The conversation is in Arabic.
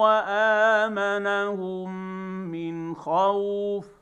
وآمنهم من خوف